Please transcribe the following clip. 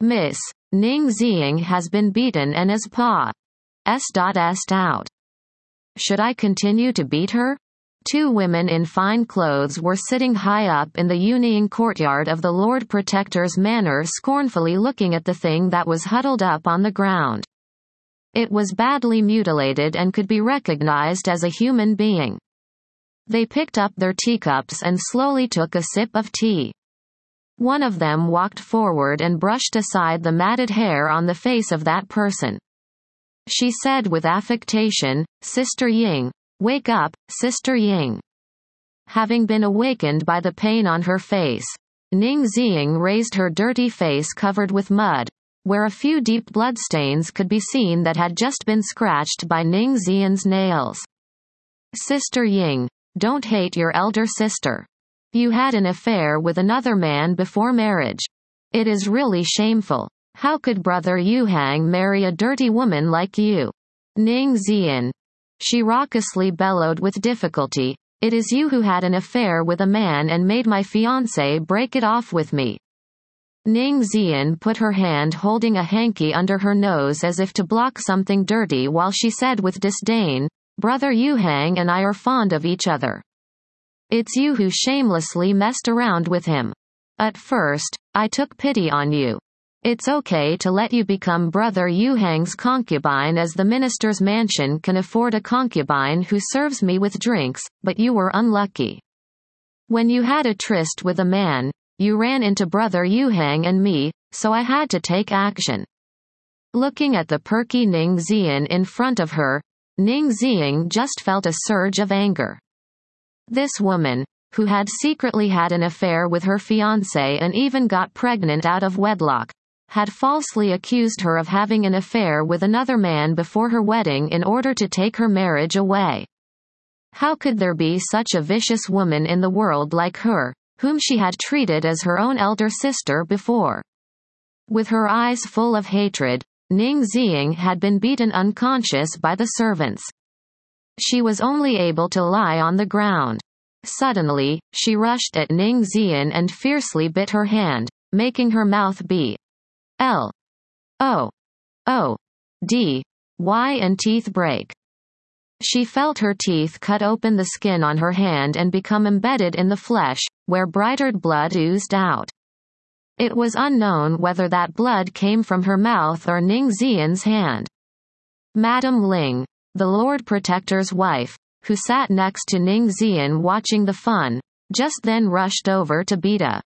Miss Ning Ziying has been beaten and is paw. S. S. out. Should I continue to beat her? Two women in fine clothes were sitting high up in the Yunying courtyard of the Lord Protector's manor scornfully looking at the thing that was huddled up on the ground. It was badly mutilated and could be recognized as a human being. They picked up their teacups and slowly took a sip of tea. One of them walked forward and brushed aside the matted hair on the face of that person. She said with affectation, Sister Ying, wake up, Sister Ying. Having been awakened by the pain on her face, Ning Ziying raised her dirty face covered with mud, where a few deep bloodstains could be seen that had just been scratched by Ning Zian's nails. Sister Ying, don't hate your elder sister. You had an affair with another man before marriage. It is really shameful. How could brother Yu Hang marry a dirty woman like you? Ning Zian. She raucously bellowed with difficulty. It is you who had an affair with a man and made my fiancé break it off with me. Ning Zian put her hand holding a hanky under her nose as if to block something dirty while she said with disdain, Brother Yu Hang and I are fond of each other. It's you who shamelessly messed around with him. At first, I took pity on you. It's okay to let you become Brother Yu Hang's concubine as the minister's mansion can afford a concubine who serves me with drinks, but you were unlucky. When you had a tryst with a man, you ran into brother Yuhang and me, so I had to take action. Looking at the perky Ning Xian in front of her, Ning Ziying just felt a surge of anger. This woman, who had secretly had an affair with her fiancé and even got pregnant out of wedlock, had falsely accused her of having an affair with another man before her wedding in order to take her marriage away. How could there be such a vicious woman in the world like her, whom she had treated as her own elder sister before. With her eyes full of hatred, Ning Ziying had been beaten unconscious by the servants. She was only able to lie on the ground. Suddenly, she rushed at Ning Xian and fiercely bit her hand, making her mouth be L O O D Y and teeth break. She felt her teeth cut open the skin on her hand and become embedded in the flesh, where brighter blood oozed out. It was unknown whether that blood came from her mouth or Ning Xian's hand. Madame Ling, the Lord Protector's wife, who sat next to Ning Xian watching the fun, just then rushed over to Beta.